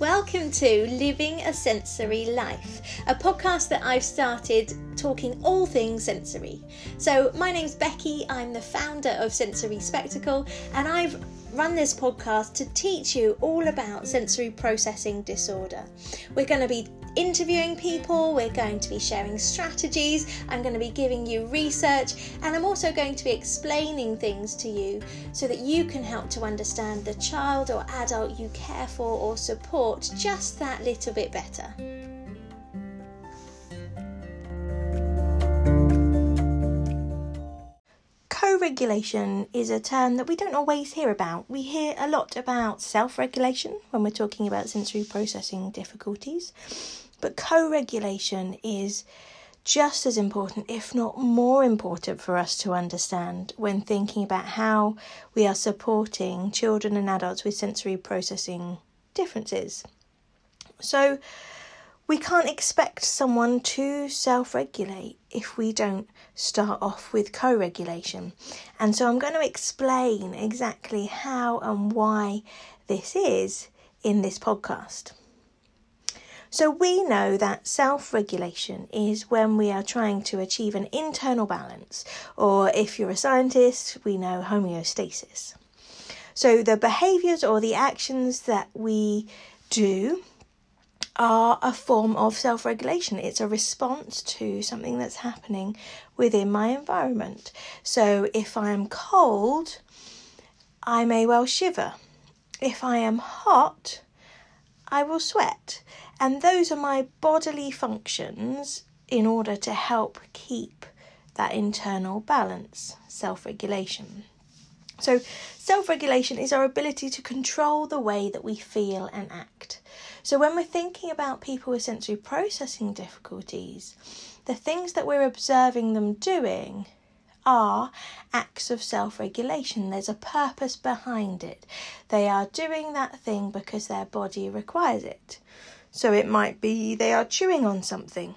Welcome to Living a Sensory Life, a podcast that I've started talking all things sensory. So, my name's Becky, I'm the founder of Sensory Spectacle, and I've run this podcast to teach you all about sensory processing disorder. We're going to be interviewing people, we're going to be sharing strategies, I'm going to be giving you research, and I'm also going to be explaining things to you so that you can help to understand the child or adult you care for or support just that little bit better. Regulation is a term that we don't always hear about. We hear a lot about self regulation when we're talking about sensory processing difficulties, but co regulation is just as important, if not more important, for us to understand when thinking about how we are supporting children and adults with sensory processing differences. So, we can't expect someone to self regulate if we don't start off with co regulation. And so I'm going to explain exactly how and why this is in this podcast. So, we know that self regulation is when we are trying to achieve an internal balance, or if you're a scientist, we know homeostasis. So, the behaviors or the actions that we do are a form of self regulation. It's a response to something that's happening within my environment. So if I am cold, I may well shiver. If I am hot, I will sweat. And those are my bodily functions in order to help keep that internal balance, self regulation. So, self regulation is our ability to control the way that we feel and act. So, when we're thinking about people with sensory processing difficulties, the things that we're observing them doing are acts of self regulation. There's a purpose behind it. They are doing that thing because their body requires it. So, it might be they are chewing on something,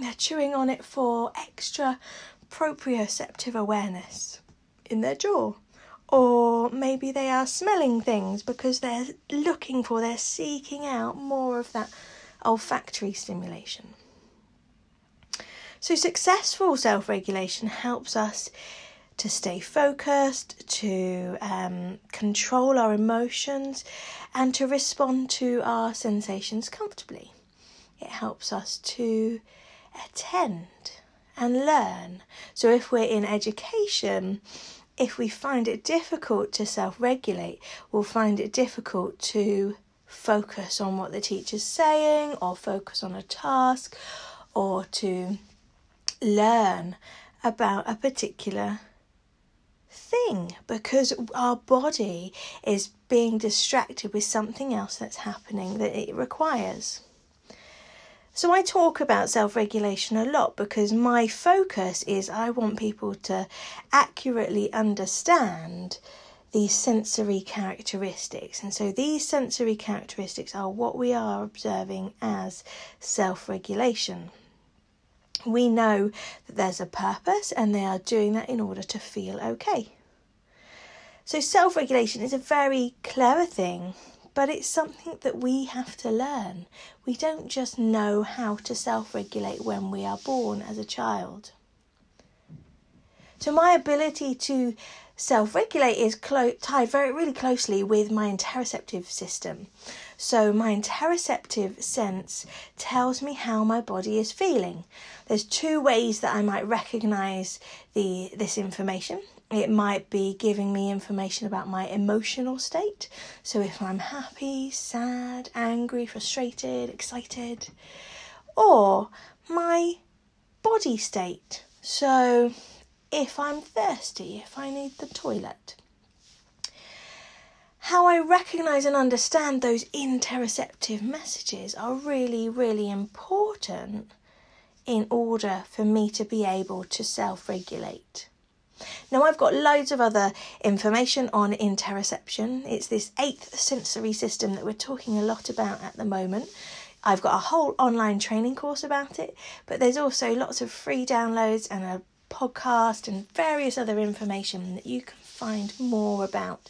they're chewing on it for extra proprioceptive awareness in their jaw or maybe they are smelling things because they're looking for, they're seeking out more of that olfactory stimulation. So, successful self regulation helps us to stay focused, to um, control our emotions, and to respond to our sensations comfortably. It helps us to attend and learn. So, if we're in education, if we find it difficult to self regulate, we'll find it difficult to focus on what the teacher's saying or focus on a task or to learn about a particular thing because our body is being distracted with something else that's happening that it requires. So I talk about self regulation a lot because my focus is I want people to accurately understand these sensory characteristics. And so these sensory characteristics are what we are observing as self regulation. We know that there's a purpose and they are doing that in order to feel okay. So, self regulation is a very clever thing but it's something that we have to learn. We don't just know how to self regulate when we are born as a child. So, my ability to self regulate is clo- tied very really closely with my interoceptive system. So, my interoceptive sense tells me how my body is feeling. There's two ways that I might recognize the this information. It might be giving me information about my emotional state. So if I'm happy, sad, angry, frustrated, excited, or my body state. So if I'm thirsty, if I need the toilet. How I recognize and understand those interoceptive messages are really, really important in order for me to be able to self regulate. Now, I've got loads of other information on interoception. It's this eighth sensory system that we're talking a lot about at the moment. I've got a whole online training course about it, but there's also lots of free downloads and a podcast and various other information that you can find more about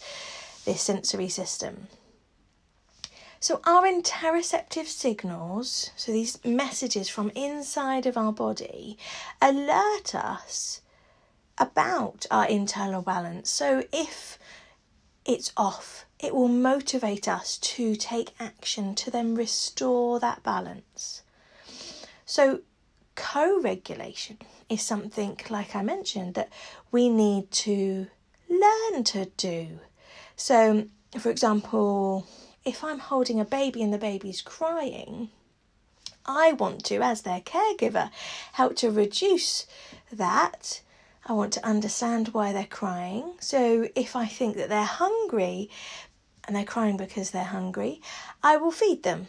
this sensory system. So, our interoceptive signals, so these messages from inside of our body, alert us about our internal balance. So, if it's off, it will motivate us to take action to then restore that balance. So, co regulation is something, like I mentioned, that we need to learn to do. So, for example, if I'm holding a baby and the baby's crying, I want to, as their caregiver, help to reduce that. I want to understand why they're crying. So if I think that they're hungry and they're crying because they're hungry, I will feed them.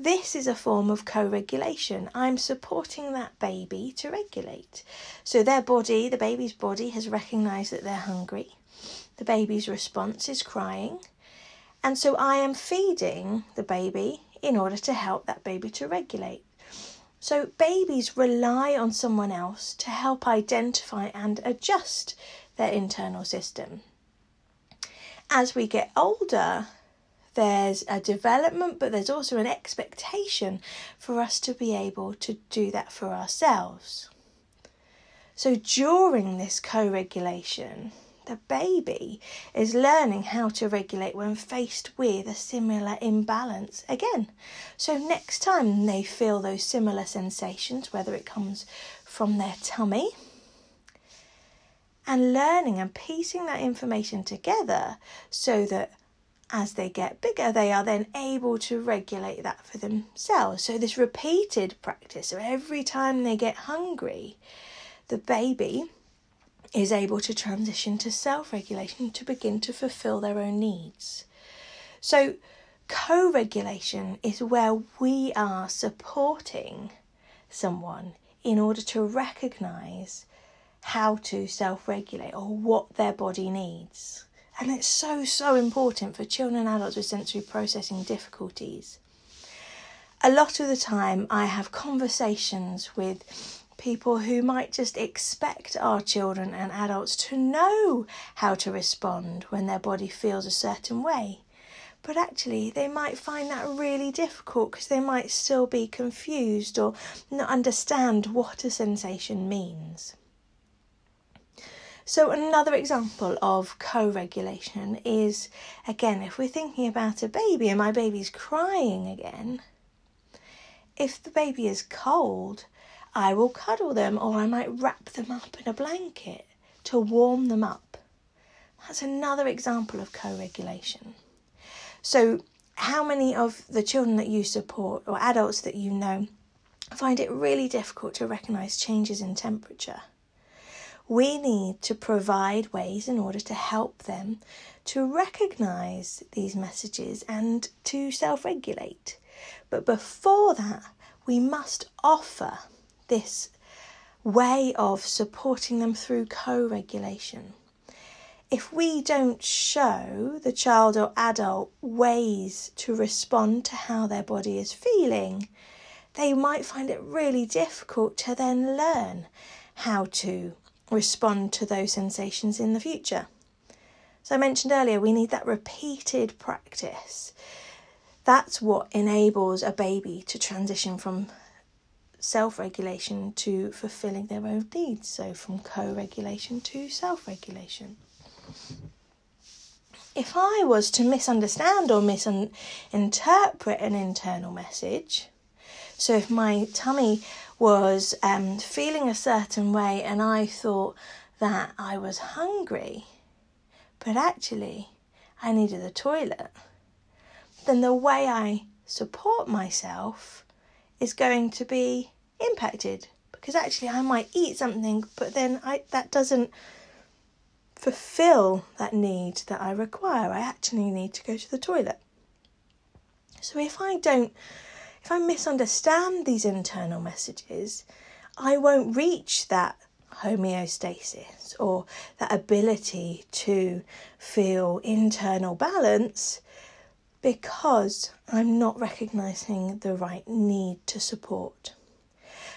This is a form of co regulation. I'm supporting that baby to regulate. So, their body, the baby's body, has recognized that they're hungry. The baby's response is crying. And so I am feeding the baby in order to help that baby to regulate. So babies rely on someone else to help identify and adjust their internal system. As we get older, there's a development, but there's also an expectation for us to be able to do that for ourselves. So during this co regulation, the baby is learning how to regulate when faced with a similar imbalance again. So, next time they feel those similar sensations, whether it comes from their tummy, and learning and piecing that information together so that as they get bigger, they are then able to regulate that for themselves. So, this repeated practice, so every time they get hungry, the baby is able to transition to self regulation to begin to fulfill their own needs. So, co regulation is where we are supporting someone in order to recognize how to self regulate or what their body needs. And it's so, so important for children and adults with sensory processing difficulties. A lot of the time, I have conversations with people who might just expect our children and adults to know how to respond when their body feels a certain way. But actually, they might find that really difficult because they might still be confused or not understand what a sensation means. So, another example of co regulation is again, if we're thinking about a baby and my baby's crying again, if the baby is cold, I will cuddle them or I might wrap them up in a blanket to warm them up. That's another example of co regulation. So, how many of the children that you support or adults that you know find it really difficult to recognize changes in temperature? We need to provide ways in order to help them to recognize these messages and to self regulate. But before that, we must offer this way of supporting them through co regulation. If we don't show the child or adult ways to respond to how their body is feeling, they might find it really difficult to then learn how to respond to those sensations in the future. So, I mentioned earlier, we need that repeated practice. That's what enables a baby to transition from self regulation to fulfilling their own needs, so from co regulation to self regulation. If I was to misunderstand or misinterpret an internal message, so if my tummy was um, feeling a certain way and I thought that I was hungry, but actually I needed the toilet, then the way I support myself is going to be impacted because actually I might eat something, but then I that doesn't fulfill that need that I require. I actually need to go to the toilet. So if I don't, if I misunderstand these internal messages, I won't reach that homeostasis or that ability to feel internal balance because I'm not recognizing the right need to support.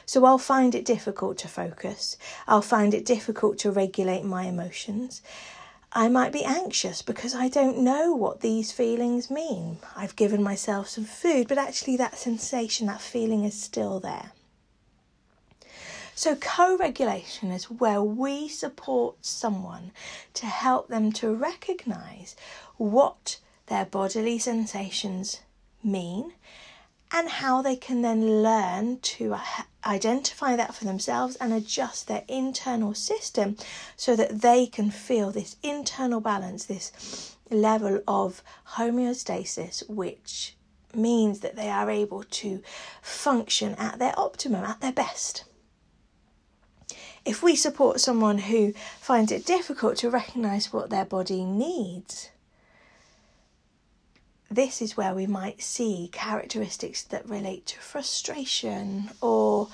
So I'll find it difficult to focus. I'll find it difficult to regulate my emotions. I might be anxious because I don't know what these feelings mean. I've given myself some food, but actually, that sensation, that feeling is still there. So, co regulation is where we support someone to help them to recognize what their bodily sensations mean and how they can then learn to identify that for themselves and adjust their internal system so that they can feel this internal balance, this level of homeostasis, which means that they are able to function at their optimum, at their best. If we support someone who finds it difficult to recognize what their body needs, this is where we might see characteristics that relate to frustration or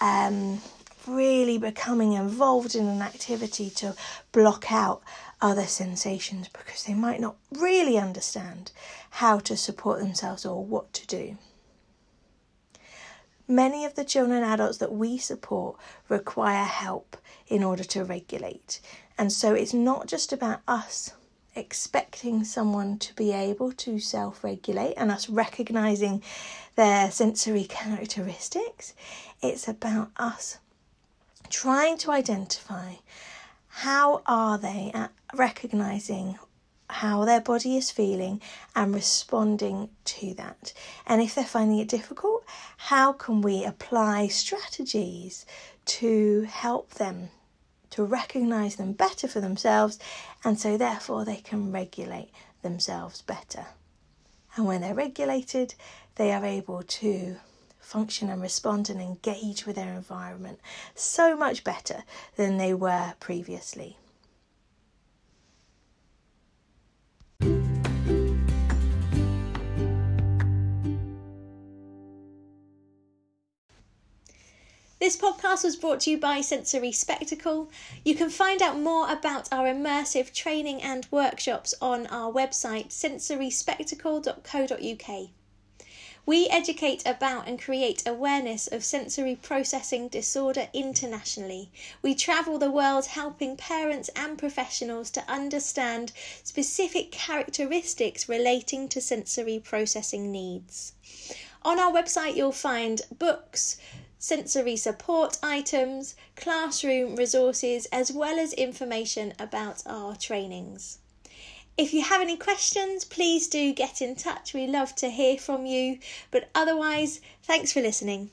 um, really becoming involved in an activity to block out other sensations because they might not really understand how to support themselves or what to do. Many of the children and adults that we support require help in order to regulate, and so it's not just about us expecting someone to be able to self regulate and us recognizing their sensory characteristics. It's about us trying to identify how are they at recognizing how their body is feeling and responding to that. And if they're finding it difficult, how can we apply strategies to help them to recognize them better for themselves, and so therefore they can regulate themselves better. And when they're regulated, they are able to function and respond and engage with their environment so much better than they were previously. This podcast was brought to you by Sensory Spectacle. You can find out more about our immersive training and workshops on our website sensoryspectacle.co.uk. We educate about and create awareness of sensory processing disorder internationally. We travel the world helping parents and professionals to understand specific characteristics relating to sensory processing needs. On our website, you'll find books, sensory support items, classroom resources, as well as information about our trainings. If you have any questions, please do get in touch. We love to hear from you. But otherwise, thanks for listening.